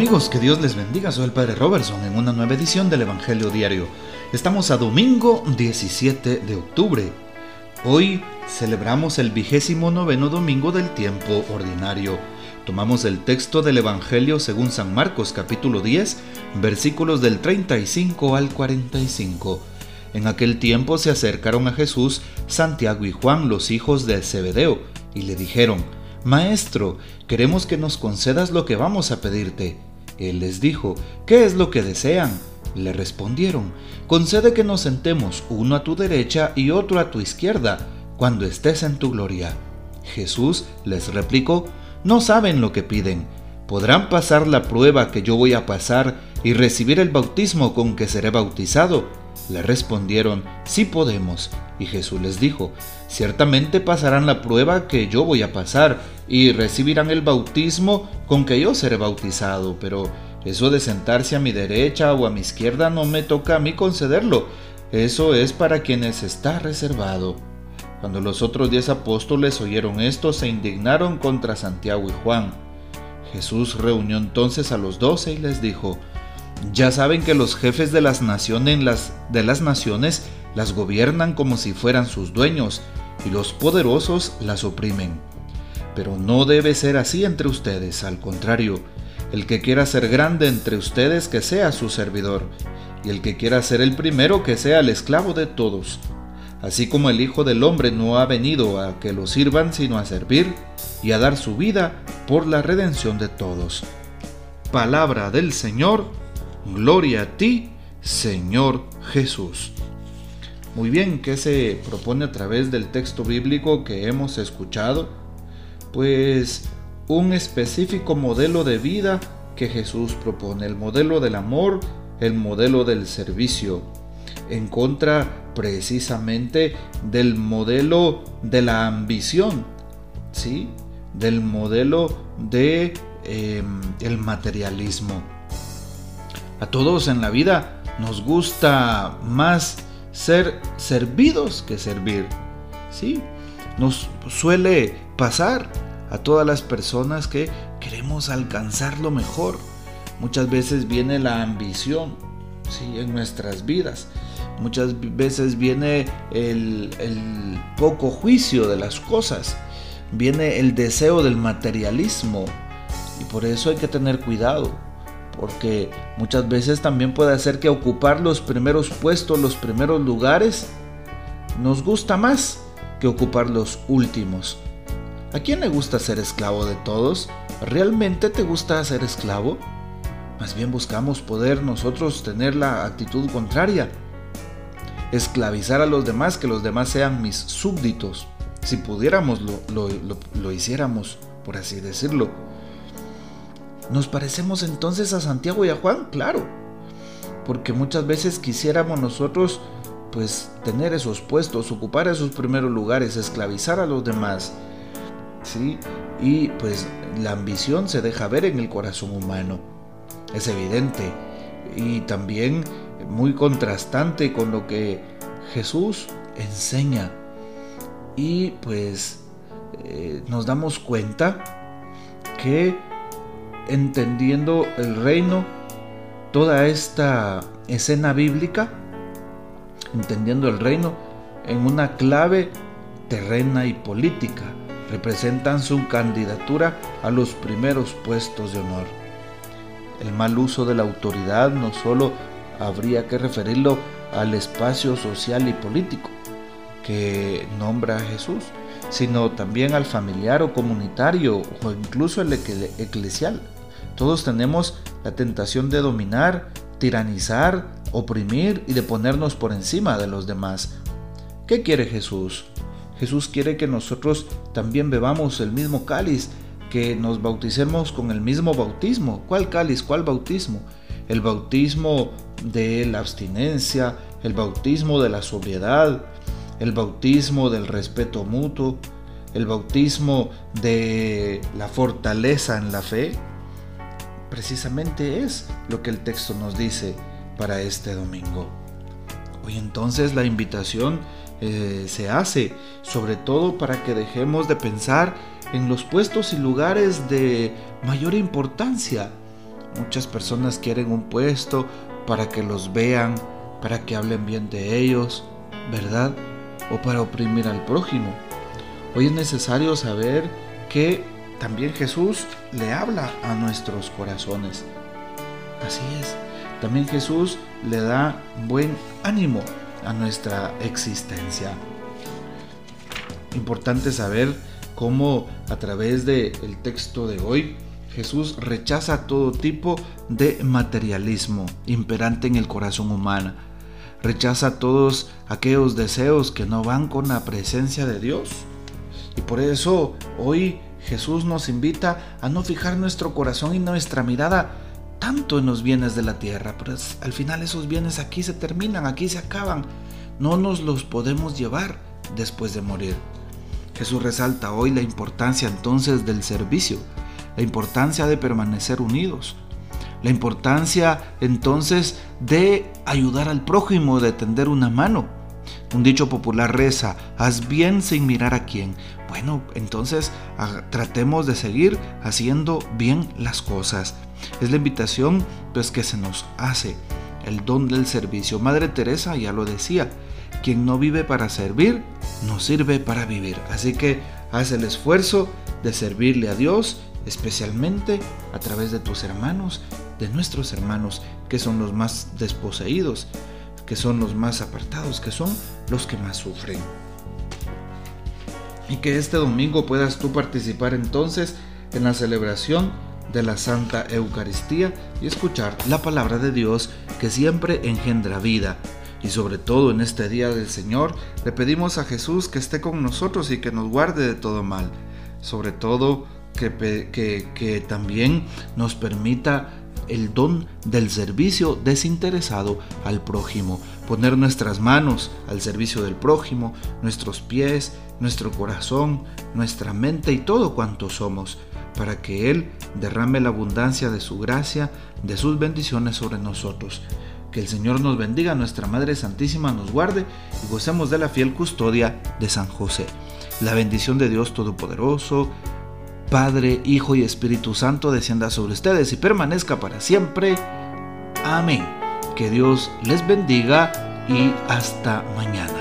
amigos, que Dios les bendiga. Soy el Padre Robertson en una nueva edición del Evangelio Diario. Estamos a domingo 17 de octubre. Hoy celebramos el vigésimo noveno domingo del tiempo ordinario. Tomamos el texto del Evangelio según San Marcos capítulo 10, versículos del 35 al 45. En aquel tiempo se acercaron a Jesús Santiago y Juan, los hijos de Zebedeo, y le dijeron, Maestro, queremos que nos concedas lo que vamos a pedirte. Él les dijo, ¿qué es lo que desean? Le respondieron, concede que nos sentemos uno a tu derecha y otro a tu izquierda, cuando estés en tu gloria. Jesús les replicó, no saben lo que piden. ¿Podrán pasar la prueba que yo voy a pasar y recibir el bautismo con que seré bautizado? Le respondieron, sí podemos. Y Jesús les dijo, ciertamente pasarán la prueba que yo voy a pasar y recibirán el bautismo con que yo seré bautizado, pero eso de sentarse a mi derecha o a mi izquierda no me toca a mí concederlo, eso es para quienes está reservado. Cuando los otros diez apóstoles oyeron esto, se indignaron contra Santiago y Juan. Jesús reunió entonces a los doce y les dijo, ya saben que los jefes de las naciones, las, de las naciones las gobiernan como si fueran sus dueños y los poderosos las oprimen. Pero no debe ser así entre ustedes, al contrario, el que quiera ser grande entre ustedes que sea su servidor, y el que quiera ser el primero que sea el esclavo de todos. Así como el Hijo del Hombre no ha venido a que lo sirvan sino a servir y a dar su vida por la redención de todos. Palabra del Señor Gloria a ti, Señor Jesús. Muy bien, ¿qué se propone a través del texto bíblico que hemos escuchado? Pues un específico modelo de vida que Jesús propone, el modelo del amor, el modelo del servicio, en contra precisamente del modelo de la ambición, ¿sí? Del modelo de em, el materialismo. A todos en la vida nos gusta más ser servidos que servir. ¿Sí? Nos suele pasar a todas las personas que queremos alcanzar lo mejor. Muchas veces viene la ambición ¿sí? en nuestras vidas. Muchas veces viene el, el poco juicio de las cosas. Viene el deseo del materialismo. Y por eso hay que tener cuidado porque muchas veces también puede hacer que ocupar los primeros puestos, los primeros lugares, nos gusta más que ocupar los últimos. ¿A quién le gusta ser esclavo de todos? ¿Realmente te gusta ser esclavo? Más bien buscamos poder nosotros tener la actitud contraria. Esclavizar a los demás, que los demás sean mis súbditos. Si pudiéramos lo, lo hiciéramos, por así decirlo ¿Nos parecemos entonces a Santiago y a Juan? Claro, porque muchas veces quisiéramos nosotros pues tener esos puestos, ocupar esos primeros lugares, esclavizar a los demás. ¿Sí? Y pues la ambición se deja ver en el corazón humano. Es evidente y también muy contrastante con lo que Jesús enseña. Y pues eh, nos damos cuenta que entendiendo el reino, toda esta escena bíblica, entendiendo el reino en una clave terrena y política, representan su candidatura a los primeros puestos de honor. El mal uso de la autoridad no solo habría que referirlo al espacio social y político que nombra a Jesús, sino también al familiar o comunitario o incluso el eclesial. Todos tenemos la tentación de dominar, tiranizar, oprimir y de ponernos por encima de los demás. ¿Qué quiere Jesús? Jesús quiere que nosotros también bebamos el mismo cáliz, que nos bauticemos con el mismo bautismo. ¿Cuál cáliz? ¿Cuál bautismo? El bautismo de la abstinencia, el bautismo de la sobriedad, el bautismo del respeto mutuo, el bautismo de la fortaleza en la fe precisamente es lo que el texto nos dice para este domingo. Hoy entonces la invitación eh, se hace sobre todo para que dejemos de pensar en los puestos y lugares de mayor importancia Muchas personas quieren un puesto para que los vean, para que hablen bien de ellos, ¿verdad? O para oprimir al prójimo. Hoy es necesario saber que también Jesús le habla a nuestros corazones. Así es, también Jesús le da buen ánimo a nuestra existencia. Importante saber cómo a través del texto de hoy Jesús rechaza todo tipo de materialismo imperante en el corazón humano. Rechaza todos aquellos deseos que no van con la presencia de Dios. Y por eso hoy Jesús nos invita a no fijar nuestro corazón y nuestra mirada tanto en los bienes de la tierra, pero al final esos bienes aquí se terminan, aquí se acaban. No nos los podemos llevar después de morir. Jesús resalta hoy la importancia entonces del servicio, la importancia de permanecer unidos, la importancia entonces de ayudar al prójimo, de tender una mano. Un dicho popular reza, haz bien sin mirar a quién. Bueno, entonces ah, tratemos de seguir haciendo bien las cosas. Es la invitación pues que se nos hace, el don del servicio. Madre Teresa ya lo decía, quien no vive para servir, no sirve para vivir. Así que haz el esfuerzo de servirle a Dios, especialmente a través de tus hermanos, de nuestros hermanos, que son los más desposeídos, que son los más apartados, que son los que más sufren. Y que este domingo puedas tú participar entonces en la celebración de la Santa Eucaristía y escuchar la palabra de Dios que siempre engendra vida. Y sobre todo en este día del Señor, le pedimos a Jesús que esté con nosotros y que nos guarde de todo mal. Sobre todo que, que, que también nos permita el don del servicio desinteresado al prójimo, poner nuestras manos al servicio del prójimo, nuestros pies, nuestro corazón, nuestra mente y todo cuanto somos para que Él derrame la abundancia de su gracia, de sus bendiciones sobre nosotros. Que el Señor nos bendiga, nuestra Madre Santísima nos guarde y gocemos de la fiel custodia de San José. La bendición de Dios Todopoderoso, Padre, Hijo y Espíritu Santo descienda sobre ustedes y permanezca para siempre. Amén. Que Dios les bendiga y hasta mañana.